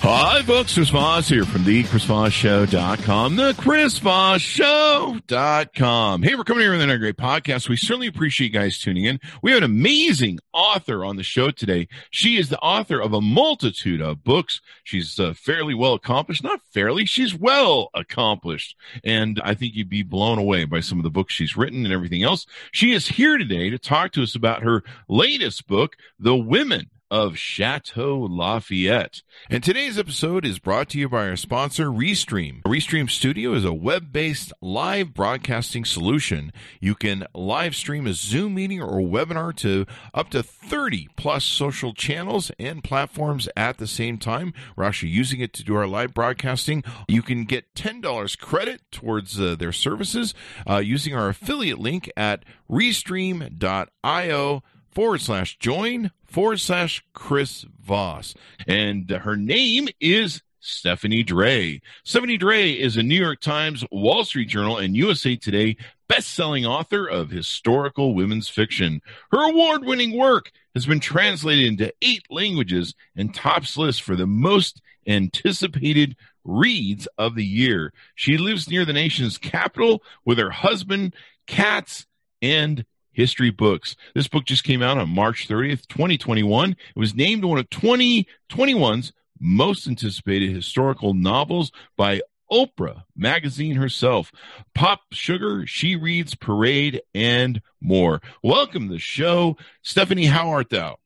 Hi, folks. Chris Voss here from the ChrisVossShow.com, the ChrisVossShow.com. Hey, we're coming here with another great podcast. We certainly appreciate you guys tuning in. We have an amazing author on the show today. She is the author of a multitude of books. She's uh, fairly well accomplished. Not fairly, she's well accomplished. And I think you'd be blown away by some of the books she's written and everything else. She is here today to talk to us about her latest book, The Women of Chateau Lafayette. And today's episode is brought to you by our sponsor, Restream. Restream Studio is a web based live broadcasting solution. You can live stream a Zoom meeting or webinar to up to 30 plus social channels and platforms at the same time. We're actually using it to do our live broadcasting. You can get $10 credit towards uh, their services uh, using our affiliate link at restream.io forward slash join forward slash Chris Voss. And her name is Stephanie Dray. Stephanie Dray is a New York Times, Wall Street Journal, and USA Today best-selling author of historical women's fiction. Her award-winning work has been translated into eight languages and tops lists for the most anticipated reads of the year. She lives near the nation's capital with her husband, cats, and history books. This book just came out on March 30th, 2021. It was named one of 2021's most anticipated historical novels by Oprah magazine herself. Pop Sugar, She Reads, Parade, and more. Welcome to the show. Stephanie, how art thou?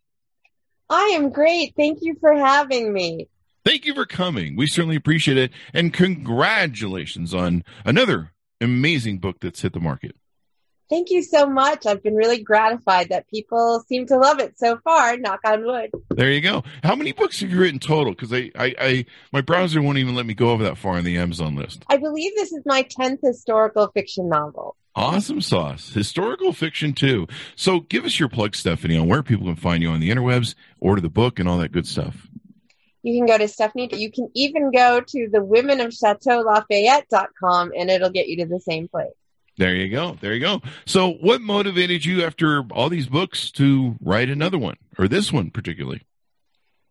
I am great. Thank you for having me. Thank you for coming. We certainly appreciate it. And congratulations on another amazing book that's hit the market. Thank you so much. I've been really gratified that people seem to love it so far. Knock on wood. There you go. How many books have you written total? Because I, I, I, my browser won't even let me go over that far on the Amazon list. I believe this is my tenth historical fiction novel. Awesome sauce. Historical fiction too. So give us your plug, Stephanie, on where people can find you on the interwebs, order the book, and all that good stuff. You can go to Stephanie. You can even go to the women of Chateau Lafayette.com and it'll get you to the same place. There you go. There you go. So, what motivated you after all these books to write another one, or this one particularly?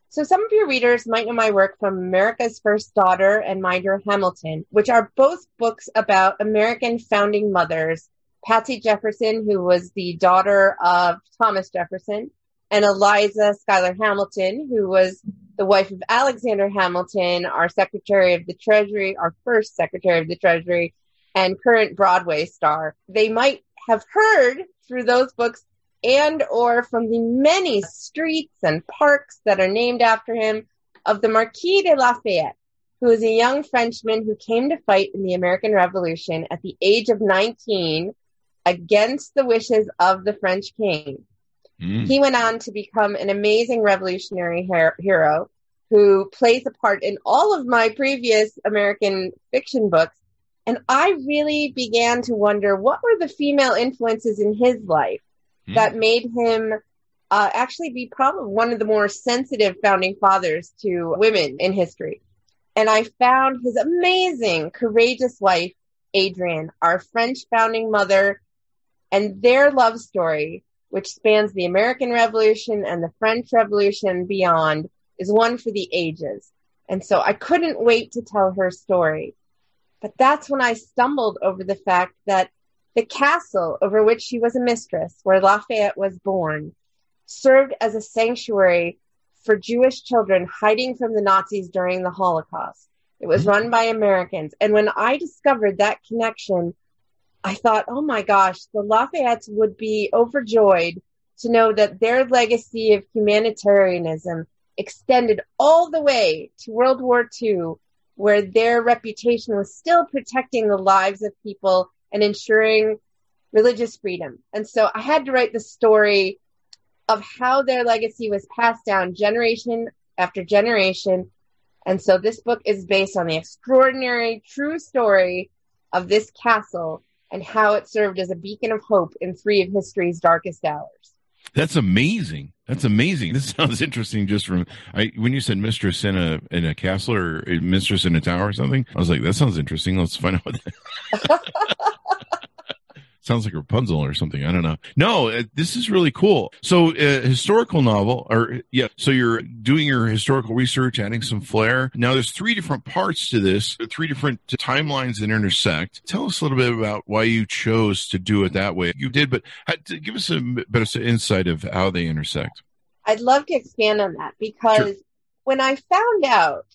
So, some of your readers might know my work from America's First Daughter and Dear Hamilton, which are both books about American founding mothers Patsy Jefferson, who was the daughter of Thomas Jefferson, and Eliza Schuyler Hamilton, who was the wife of Alexander Hamilton, our Secretary of the Treasury, our first Secretary of the Treasury, and current Broadway star. They might have heard through those books and or from the many streets and parks that are named after him of the Marquis de Lafayette, who is a young Frenchman who came to fight in the American Revolution at the age of 19 against the wishes of the French king. Mm. He went on to become an amazing revolutionary her- hero who plays a part in all of my previous American fiction books and I really began to wonder what were the female influences in his life mm. that made him uh, actually be probably one of the more sensitive founding fathers to women in history. And I found his amazing, courageous wife, Adrienne, our French founding mother, and their love story, which spans the American Revolution and the French Revolution beyond, is one for the ages. And so I couldn't wait to tell her story. But that's when I stumbled over the fact that the castle over which she was a mistress, where Lafayette was born, served as a sanctuary for Jewish children hiding from the Nazis during the Holocaust. It was run by Americans. And when I discovered that connection, I thought, oh my gosh, the Lafayettes would be overjoyed to know that their legacy of humanitarianism extended all the way to World War II where their reputation was still protecting the lives of people and ensuring religious freedom. And so I had to write the story of how their legacy was passed down generation after generation And so this book is based on the extraordinary true story of this castle and how it served as a beacon of hope in three of history's darkest hours. That's amazing. That's amazing. This sounds interesting. Just from I, when you said mistress in a in a castle or uh, mistress in a tower or something, I was like, that sounds interesting. Let's find out. sounds like Rapunzel or something. I don't know. No, uh, this is really cool. So, uh, historical novel, or yeah. So you're doing your historical research, adding some flair. Now, there's three different parts to this, three different timelines that intersect. Tell us a little bit about why you chose to do it that way. You did, but give us a bit of insight of how they intersect. I'd love to expand on that because sure. when I found out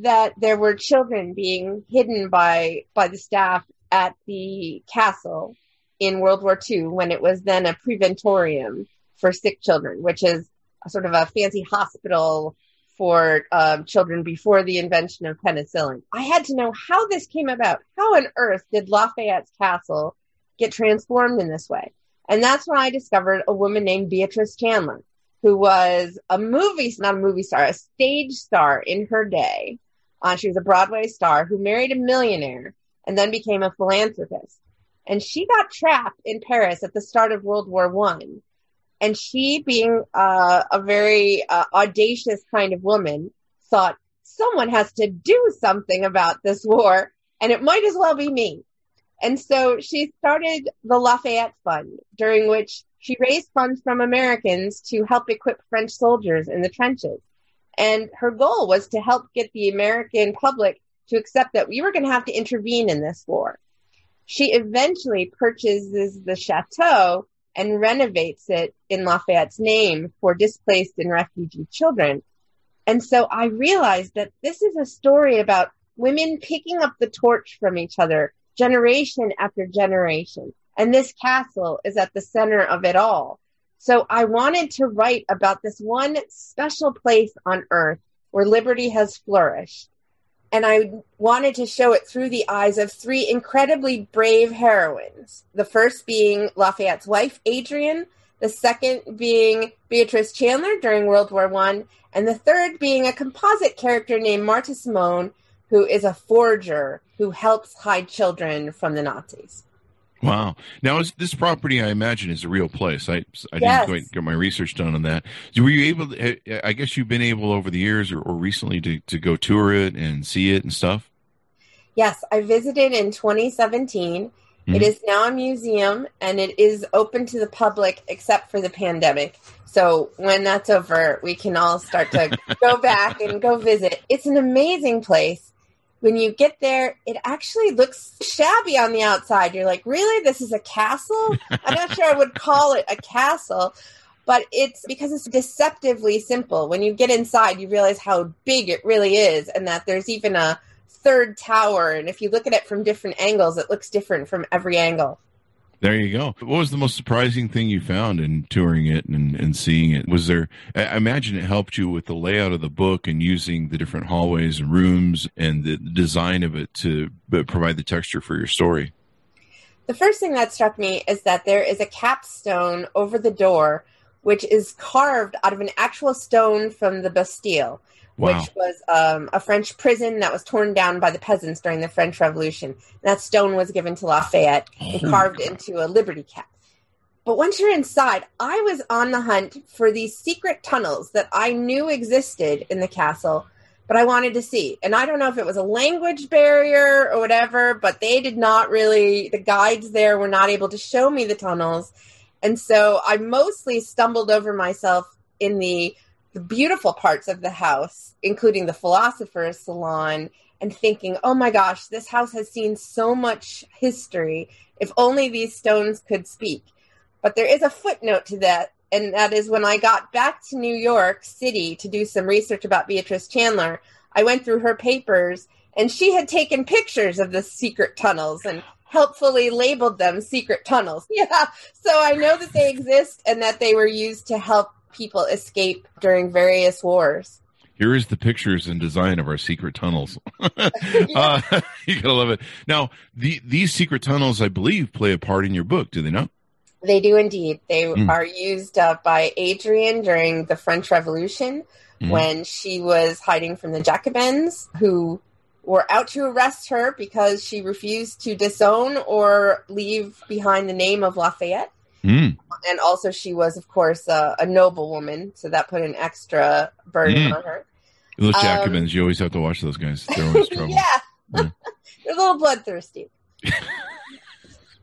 that there were children being hidden by by the staff at the castle in World War II when it was then a preventorium for sick children, which is sort of a fancy hospital for um, children before the invention of penicillin. I had to know how this came about. How on earth did Lafayette's castle get transformed in this way? And that's when I discovered a woman named Beatrice Chanler, who was a movie, not a movie star, a stage star in her day. Uh, she was a Broadway star who married a millionaire and then became a philanthropist and she got trapped in Paris at the start of World War One. And she, being uh, a very uh, audacious kind of woman, thought someone has to do something about this war, and it might as well be me. And so she started the Lafayette Fund, during which she raised funds from Americans to help equip French soldiers in the trenches. And her goal was to help get the American public to accept that we were going to have to intervene in this war she eventually purchases the chateau and renovates it in Lafayette's name for displaced and refugee children. And so I realized that this is a story about women picking up the torch from each other generation after generation. And this castle is at the center of it all. So I wanted to write about this one special place on earth where liberty has flourished and I wanted to show it through the eyes of three incredibly brave heroines. The first being Lafayette's wife, Adrienne, the second being Beatrice Chanler during World War One, and the third being a composite character named Marthe Simone, who is a forger who helps hide children from the Nazis. Wow. Now, is this property, I imagine, is a real place. I, I yes. didn't quite get my research done on that. Were you able to, I guess you've been able over the years or, or recently to, to go tour it and see it and stuff? Yes, I visited in 2017. Mm-hmm. It is now a museum and it is open to the public except for the pandemic. So when that's over, we can all start to go back and go visit. It's an amazing place when you get there, it actually looks shabby on the outside. You're like, really? This is a castle? I'm not sure I would call it a castle, but it's because it's deceptively simple. When you get inside, you realize how big it really is and that there's even a third tower. And if you look at it from different angles, it looks different from every angle. There you go. What was the most surprising thing you found in touring it and, and seeing it? Was there, I imagine it helped you with the layout of the book and using the different hallways and rooms and the design of it to uh, provide the texture for your story. The first thing that struck me is that there is a capstone over the door, which is carved out of an actual stone from the Bastille wow. which was um, a French prison that was torn down by the peasants during the French Revolution. And that stone was given to Lafayette and oh, carved into a liberty cap. But once you're inside, I was on the hunt for these secret tunnels that I knew existed in the castle, but I wanted to see. And I don't know if it was a language barrier or whatever, but they did not really, the guides there were not able to show me the tunnels. And so I mostly stumbled over myself in the the beautiful parts of the house, including the philosopher's salon, and thinking, oh my gosh, this house has seen so much history. If only these stones could speak. But there is a footnote to that, and that is when I got back to New York City to do some research about Beatrice Chanler, I went through her papers, and she had taken pictures of the secret tunnels and helpfully labeled them secret tunnels. Yeah. So I know that they exist and that they were used to help people escape during various wars. Here is the pictures and design of our secret tunnels. uh, you gotta love it. Now, the, these secret tunnels, I believe, play a part in your book. Do they not? They do indeed. They mm. are used uh, by Adrienne during the French Revolution Mhm. when she was hiding from the Jacobins, who were out to arrest her because she refused to disown or leave behind the name of Lafayette. Mm. And also, she was, of course, uh, a noble woman, so that put an extra burden Mm. on her. Those Um, Jacobins, you always have to watch those guys. They're always trouble. yeah. Yeah. They're a little bloodthirsty.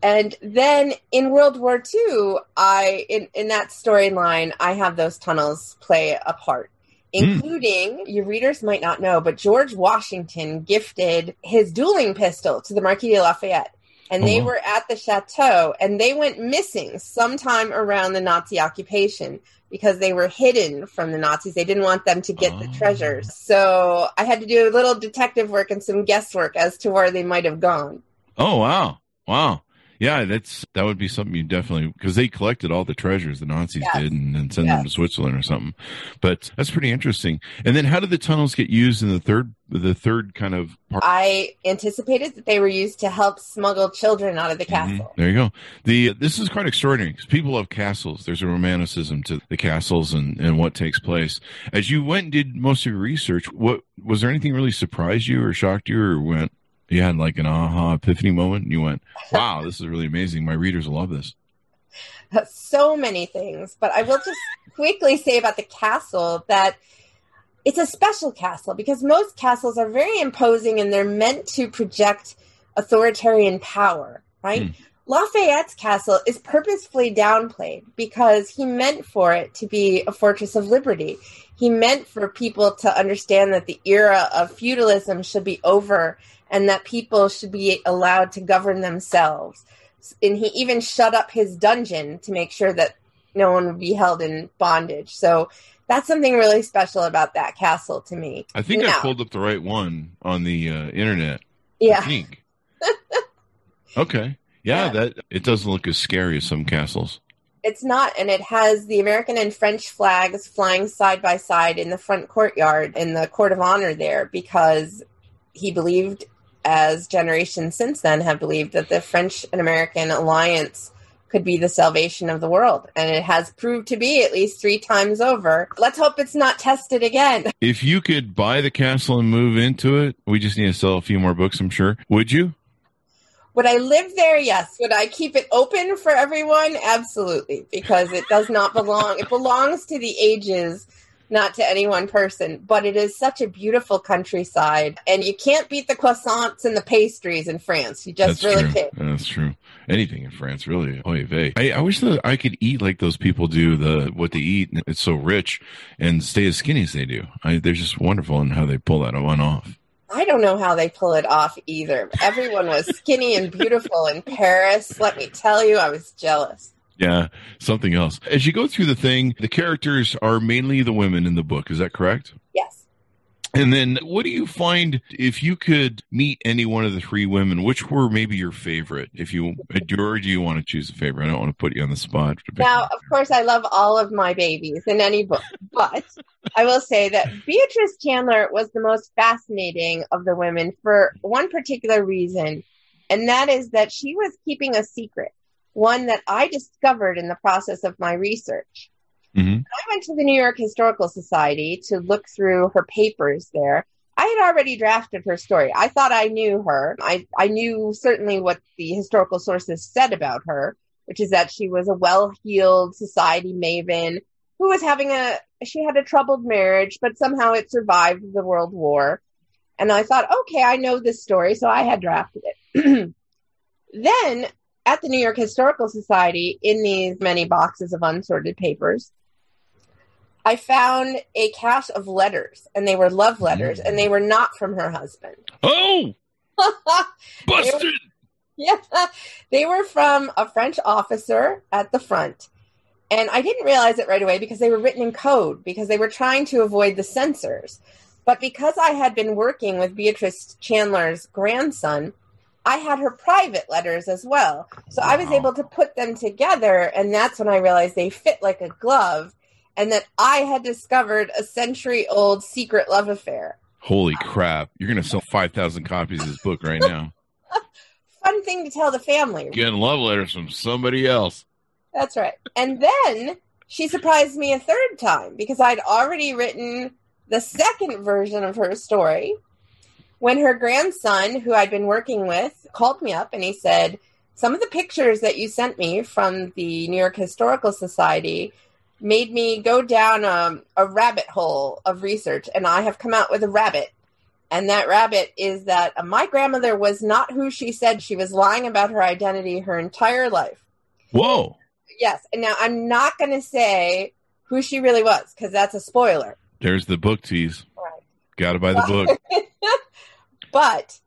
and then in World War II, I in, in that storyline, I have those tunnels play a part. Hmm. Including, your readers might not know, but George Washington gifted his dueling pistol to the Marquis de Lafayette. And Oh, they wow. were at the chateau and they went missing sometime around the Nazi occupation because they were hidden from the Nazis. They didn't want them to get the Oh. treasures. So I had to do a little detective work and some guesswork as to where they might have gone. Oh wow, wow, yeah. That's that would be something you definitely because they collected all the treasures the Nazis Yes. did and, and sent them to Switzerland or something. But that's pretty interesting. And then how did the tunnels get used in the third the third kind of part? I anticipated that they were used to help smuggle children out of the Mhm. castle. There you go. The this is quite extraordinary because people love castles. There's a romanticism to the castles and, and what takes place. As you went and did most of your research, what was there anything really surprised you or shocked you or went you had like an aha epiphany moment and you went, Wow, this is really amazing. My readers will love this. so many things. But I will just quickly say about the castle that it's a special castle because most castles are very imposing and they're meant to project authoritarian power, right? Hmm. Lafayette's castle is purposefully downplayed because he meant for it to be a fortress of liberty. He meant for people to understand that the era of feudalism should be over and that people should be allowed to govern themselves and he even shut up his dungeon to make sure that no one would be held in bondage. So that's something really special about that castle to me. I think I pulled up the right one on the uh, internet. Yeah, okay. Yeah, Yeah. that it doesn't look as scary as some castles. it's not, and it has the American and French flags flying side by side in the front courtyard in the court of honor there because he believed, as generations since then have believed, that the French and American alliance could be the salvation of the world. And it has proved to be at least three times over. Let's hope it's not tested again. If you could buy the castle and move into it, we just need to sell a few more books, I'm sure. Would you? Would I live there? Yes. Would I keep it open for everyone? Absolutely, because it does not belong. It belongs to the ages, not to any one person. But it is such a beautiful countryside, and you can't beat the croissants and the pastries in France. You just That's really true. can't. That's true. Anything in France, really. Oy vey. I, I wish that I could eat like those people do. The what they eat, and it's so rich, and stay as skinny as they do. I, they're just wonderful in how they pull that one off. I don't know how they pull it off either. Everyone was skinny and beautiful in Paris. Let me tell you, I was jealous. Yeah, something else. As you go through the thing, the characters are mainly the women in the book. Is that correct? Yes. And then, what do you find if you could meet any one of the three women? Which were maybe your favorite? If you or do you want to choose a favorite? I don't want to put you on the spot. Now, of course, I love all of my babies in any book, but I will say that Beatrice Chanler was the most fascinating of the women for one particular reason, and that is that she was keeping a secret, one that I discovered in the process of my research. hmm I went to the New York Historical Society to look through her papers there. I had already drafted her story. I thought I knew her. I, I knew certainly what the historical sources said about her, which is that she was a well heeled society maven who was having a, she had a troubled marriage, but somehow it survived the World War. And I thought, okay, I know this story, so I had drafted it. then at the New York Historical Society, in these many boxes of unsorted papers, I found a cache of letters, and they were love letters, and they mm. were not from her husband. Oh, busted! yeah, they were from a French officer at the front. And I didn't realize it right away because they were written in code because they were trying to avoid the censors. But because I had been working with Beatrice Chanler's grandson, I had her private letters as well. So I was able to put them together, and that's when I realized they fit like a glove, and that I had discovered a century old secret love affair. Holy crap! You're gonna sell five thousand copies of this book right now. Fun thing to tell the family. Getting love letters from somebody else. That's right. And then she surprised me a third time because I'd already written the second version of her story when her grandson, who I'd been working with, called me up and he said, Some of the pictures that you sent me from the New York Historical Society made me go down a, a rabbit hole of research, and I have come out with a rabbit. And that rabbit is that uh, my grandmother was not who she said. She was lying about her identity her entire life. Whoa. Yes. And now I'm not going to say who she really was because that's a spoiler. There's the book tease. Right. Got to buy the book. but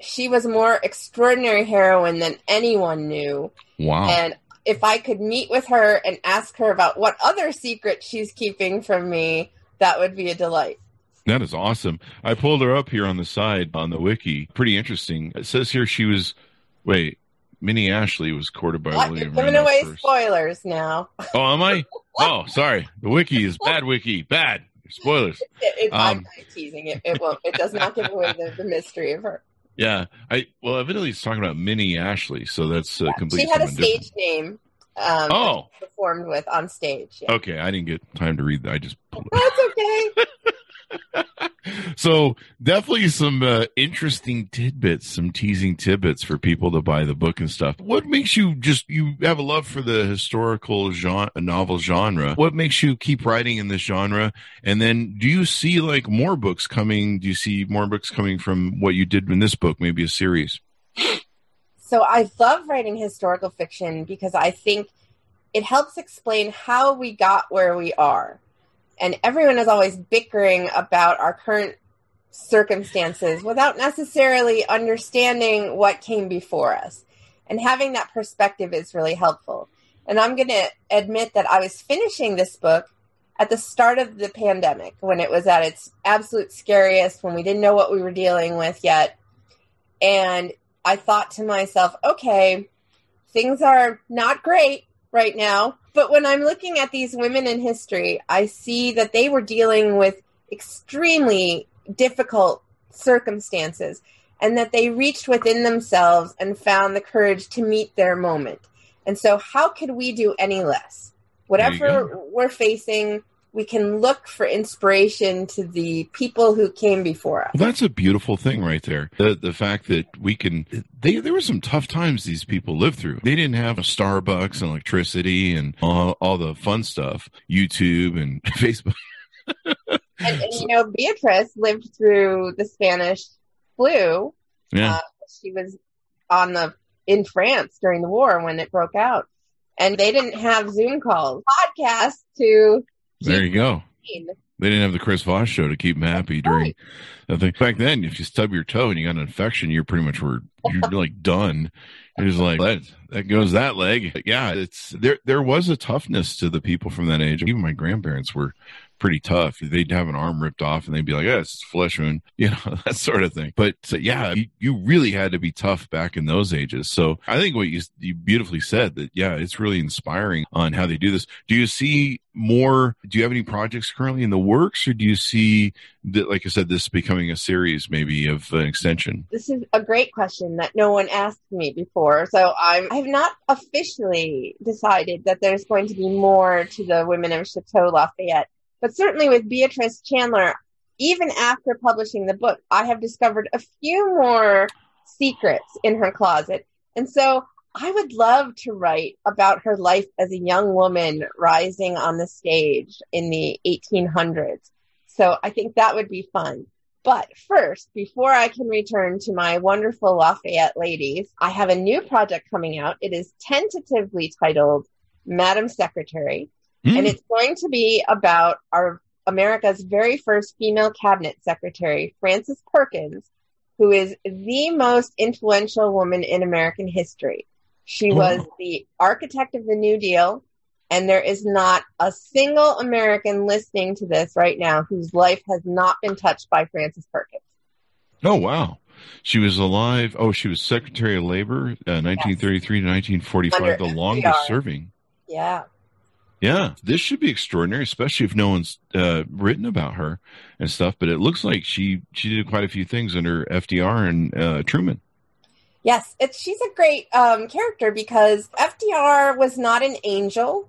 she was a more extraordinary heroine than anyone knew. Wow. And if I could meet with her and ask her about what other secret she's keeping from me, that would be a delight. That is awesome. I pulled her up here on the side on the wiki. Pretty interesting. It says here she was, wait, Minnie Ashley was courted by What? William. You're giving Randolph away Hearst. spoilers now. Oh, am I? oh, sorry. The wiki is bad. Wiki bad. Spoilers. It, it, Um, teasing it. It won't. It does not give away the, the mystery of her. Yeah. I well, evidently it's talking about Minnie Ashley, so that's uh, completely. She had a something different. stage name. Um, Oh. performed with on stage. Yeah. Okay, I didn't get time to read that. I just pulled it. That's okay. so definitely some uh, interesting tidbits, some teasing tidbits for people to buy the book and stuff. What makes you just you have a love for the historical genre, novel genre? What makes you keep writing in this genre? And then, do you see like more books coming? Do you see more books coming from what you did in this book? Maybe a series. So I love writing historical fiction because I think it helps explain how we got where we are. And everyone is always bickering about our current circumstances without necessarily understanding what came before us. And having that perspective is really helpful. And I'm going to admit that I was finishing this book at the start of the pandemic when it was at its absolute scariest, when we didn't know what we were dealing with yet. And I thought to myself, okay, things are not great right now. But when I'm looking at these women in history, I see that they were dealing with extremely difficult circumstances and that they reached within themselves and found the courage to meet their moment. And so, how could we do any less? Whatever we're facing, we can look for inspiration to the people who came before us. Well, that's a beautiful thing right there. The the fact that we can they there were some tough times these people lived through. They didn't have a Starbucks and electricity and all, all the fun stuff, YouTube and Facebook. and, and you know, Beatrice lived through the Spanish flu. Yeah. Uh, she was on the in France during the war when it broke out, and they didn't have Zoom calls, podcasts to. There you go. They didn't have the Chris Voss show to keep them happy during Right. that thing. Back then, if you stub your toe and you got an infection, you're pretty much were you're like done. It was like that. That goes that leg. But yeah, it's there. There was a toughness to the people from that age. Even my grandparents were pretty tough. They'd have an arm ripped off and they'd be like, "Yeah, it's flesh wound," you know, that sort of thing. But so, yeah, you, you really had to be tough back in those ages. So I think what you you beautifully said that yeah, it's really inspiring on how they do this. Do you see more? Do you have any projects currently in the works, or do you see that, like I said, this becoming a series maybe of an extension? This is a great question that no one asked me before. So I'm I have not officially decided that there's going to be more to the women of Chateau Lafayette. But certainly with Beatrice Chanler, even after publishing the book, I have discovered a few more secrets in her closet. And so I would love to write about her life as a young woman rising on the stage in the 1800s. So I think that would be fun. But first, before I can return to my wonderful Lafayette ladies, I have a new project coming out. It is tentatively titled Madam Secretary, Hmm. and it's going to be about our America's very first female cabinet secretary, Frances Perkins, who is the most influential woman in American history. She Oh. was the architect of the New Deal, and there is not a single American listening to this right now whose life has not been touched by Frances Perkins. Oh wow. She was alive. Oh, she was Secretary of Labor, uh, 1933 to 1945, Under the longest serving. Yeah. Yeah, this should be extraordinary, especially if no one's uh, written about her and stuff. But it looks like she she did quite a few things under FDR and uh, Truman. Yes, it's she's a great um, character because FDR was not an angel,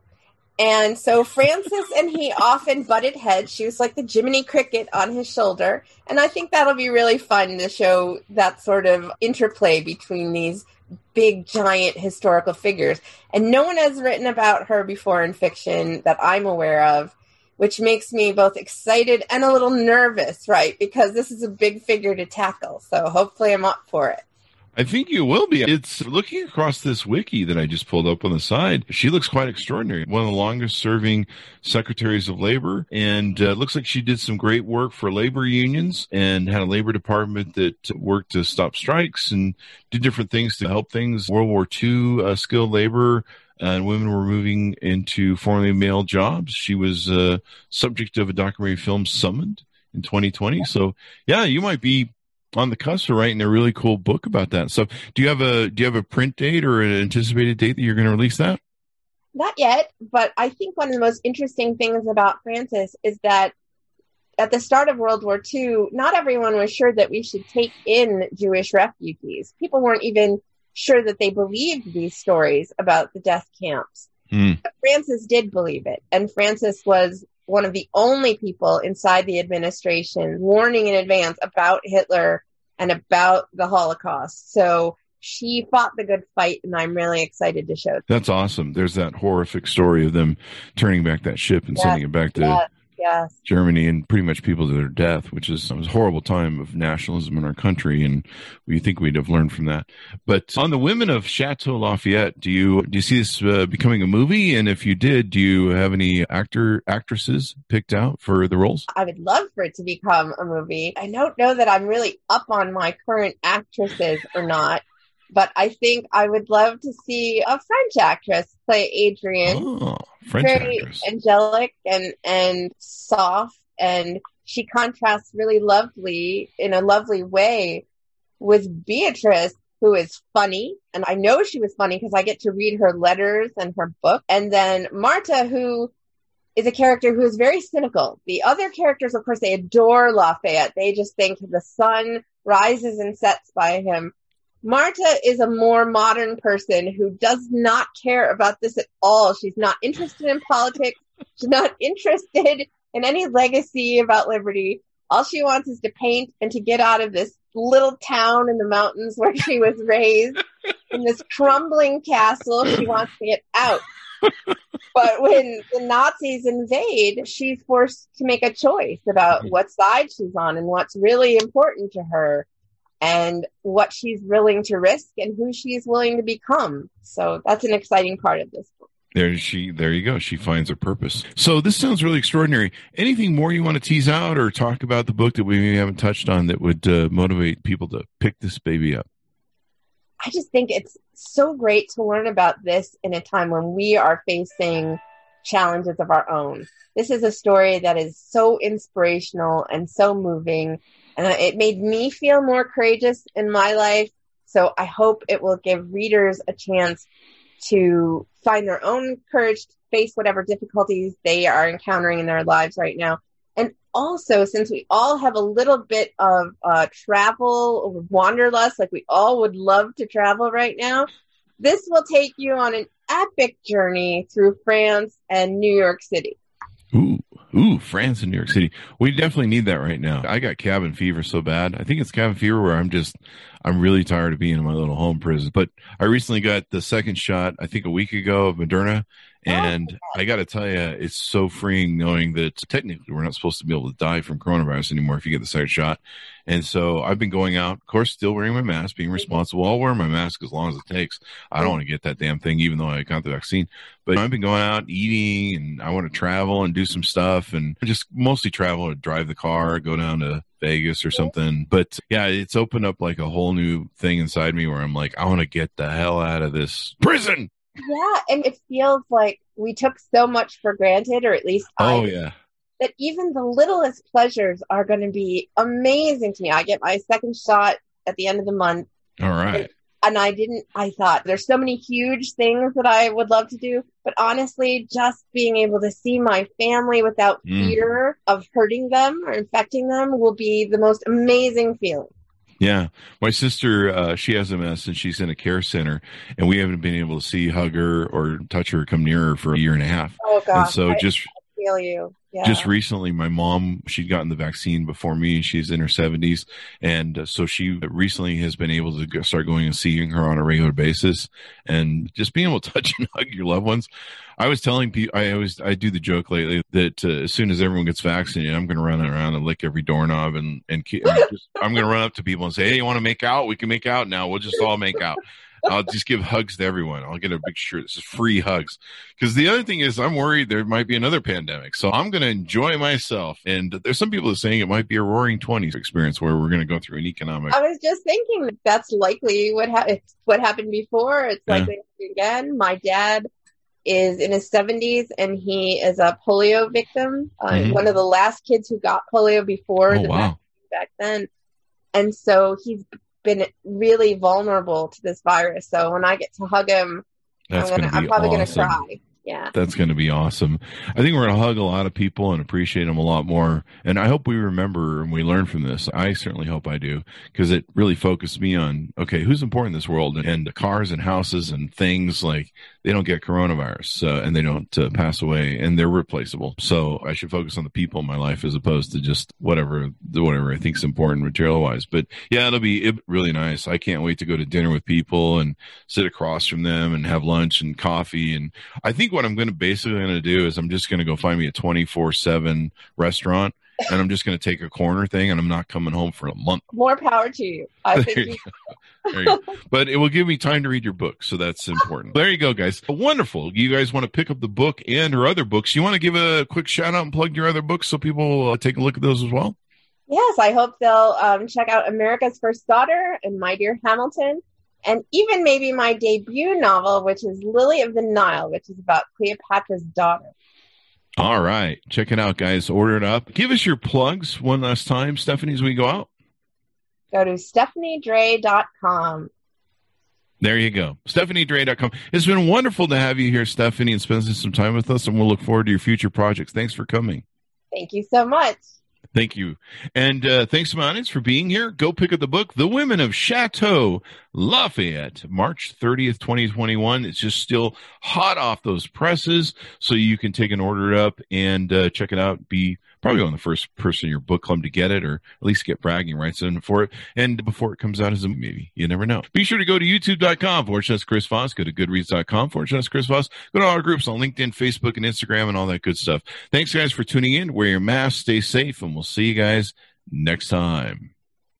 And so Frances and he often butted heads. She was like the Jiminy Cricket on his shoulder. And I think that'll be really fun to show that sort of interplay between these big, giant historical figures. And no one has written about her before in fiction that I'm aware of, which makes me both excited and a little nervous, right? Because this is a big figure to tackle. So hopefully I'm up for it. I think you will be. It's looking across this wiki that I just pulled up on the side. She looks quite extraordinary. One of the longest serving secretaries of labor. And uh, looks like she did some great work for labor unions and had a labor department that worked to stop strikes and did different things to help things. World War II uh, skilled labor and women were moving into formerly male jobs. She was uh, subject of a documentary film Summoned in 2020. So yeah, you might be on the cusp of writing a really cool book about that stuff. Do you have a do you have a print date or an anticipated date that you're going to release that? Not yet, but I think one of the most interesting things about Frances is that at the start of World War II, not everyone was sure that we should take in Jewish refugees. People weren't even sure that they believed these stories about the death camps. Mm. But Frances did believe it, and Frances was one of the only people inside the administration warning in advance about Hitler and about the Holocaust. So she fought the good fight, and I'm really excited to show. That's awesome. There's that horrific story of them turning back that ship and yes, sending it back to yes, yes. Germany and pretty much people to their death, which is was a horrible time of nationalism in our country, and we think we'd have learned from that. But on the women of Chateau Lafayette, do you do you see this uh, becoming a movie? And if you did, do you have any actor actresses picked out for the roles? I would love for it to become a movie. I don't know that I'm really up on my current actresses or not but I think I would love to see a French actress play Adrienne. Oh, French Very actress. angelic and and soft, and she contrasts really lovely in a lovely way with Beatrice, who is funny, and I know she was funny because I get to read her letters and her book, and then Marthe, who is a character who is very cynical. The other characters, of course, they adore Lafayette. They just think the sun rises and sets by him. Marthe is a more modern person who does not care about this at all. She's not interested in politics. She's not interested in any legacy about liberty. All she wants is to paint and to get out of this little town in the mountains where she was raised in this crumbling castle. She wants to get out. but when the Nazis invade, she's forced to make a choice about mm-hmm. what side she's on and what's really important to her and what she's willing to risk and who she's willing to become. So that's an exciting part of this book. There she there you go. She finds her purpose. So this sounds really extraordinary. Anything more you want to tease out or talk about the book that we haven't touched on that would uh, motivate people to pick this baby up? I just think it's so great to learn about this in a time when we are facing challenges of our own. This is a story that is so inspirational and so moving and it made me feel more courageous in my life. So I hope it will give readers a chance to find their own courage to face whatever difficulties they are encountering in their lives right now. And also, since we all have a little bit of uh, travel wanderlust, like we all would love to travel right now, this will take you on an epic journey through France and New York City. Ooh. Ooh, France and New York City. We definitely need that right now. I got cabin fever so bad. I think it's cabin fever where I'm just, I'm really tired of being in my little home prison. But I recently got the second shot, I think a week ago of Moderna. Oh, and oh, I got to tell you, it's so freeing knowing that technically we're not supposed to be able to die from coronavirus anymore if you get the second shot. And so I've been going out, of course, still wearing my mask, being mm-hmm. responsible. I'll wear my mask as long as it takes. I don't want to get that damn thing, even though I got the vaccine. But I've been going out eating and I want to travel and do some stuff and just mostly travel or drive the car, go down to Vegas or something. But yeah, it's opened up like a whole new thing inside me where I'm like, I want to get the hell out of this prison. Yeah, and it feels like we took so much for granted, or at least I oh I, yeah, that even the littlest pleasures are going to be amazing to me. I get my second shot at the end of the month. All right. And, and I didn't, I thought there's so many huge things that I would love to do. But honestly, just being able to see my family without mm. fear of hurting them or infecting them will be the most amazing feeling. Yeah, my sister, uh, she has MS and she's in a care center, and we haven't been able to see, hug her, or touch her, come near her for a year and a half. Oh God! And so I just feel you. Yeah. just recently, my mom, she'd gotten the vaccine before me. She's in her seventies, and uh, so she recently has been able to start going and seeing her on a regular basis, and just being able to touch and hug your loved ones. I was telling people, I always, I do the joke lately that uh, as soon as everyone gets vaccinated, I'm going to run around and lick every doorknob and and, ke- and just, I'm going to run up to people and say, "Hey, you want to make out? We can make out now. We'll just all make out." I'll just give hugs to everyone. I'll get a big shirt This is free hugs. Because the other thing is, I'm worried there might be another pandemic. So I'm going to enjoy myself. And there's some people that are saying it might be a roaring 20s experience where we're going to go through an economic. I was just thinking that's likely what ha- what happened before. It's Yeah. likely again. My dad is in his 70s and he is a polio victim. Uh, Mhm. One of the last kids who got polio before Oh, the wow. back then. And so he's been really vulnerable to this virus. So when I get to hug him, That's I'm going gonna, I'm probably awesome. gonna cry. Yeah. That's going to be awesome. I think we're going to hug a lot of people and appreciate them a lot more. And I hope we remember and we learn from this. I certainly hope I do because it really focused me on, okay, who's important in this world and the cars and houses and things like they don't get coronavirus uh, and they don't uh, pass away and they're replaceable. So I should focus on the people in my life as opposed to just whatever, whatever I think is important material wise. But yeah, it'll be really nice. I can't wait to go to dinner with people and sit across from them and have lunch and coffee. And I think what I'm going to basically going to do is I'm just going to go find me a 24 seven restaurant and I'm just going to take a corner thing and I'm not coming home for a month. More power to you. I think There you, you There you go. But it will give me time to read your book, so that's important. There you go, guys. Wonderful. You guys want to pick up the book and her other books? You want to give a quick shout out and plug your other books so people uh, take a look at those as well? Yes, I hope they'll um, check out America's First Daughter and My Dear Hamilton, and even maybe my debut novel, which is Lily of the Nile, which is about Cleopatra's daughter. All right. Check it out, guys. Order it up. Give us your plugs one last time, Stephanie, as we go out. Go to stephaniedray.com. There you go. StephanieDray.com. It's been wonderful to have you here, Stephanie, and spending some time with us, and we'll look forward to your future projects. Thanks for coming. Thank you so much. Thank you. And uh, thanks to my audience for being here. Go pick up the book, The Women of Chateau Lafayette, March 30th, 2021. It's just still hot off those presses. So you can take an order up and uh, check it out. Be probably on the first person in your book club to get it, or at least get bragging rights in for it. And before it comes out as a movie, you never know. Be sure to go to youtube.com forward slash Chris Voss. Go to goodreads.com forward slash Chris Voss. Go to our groups on LinkedIn, Facebook, and Instagram, and all that good stuff. Thanks, guys, for tuning in. Wear your mask, stay safe, and we'll see you guys next time.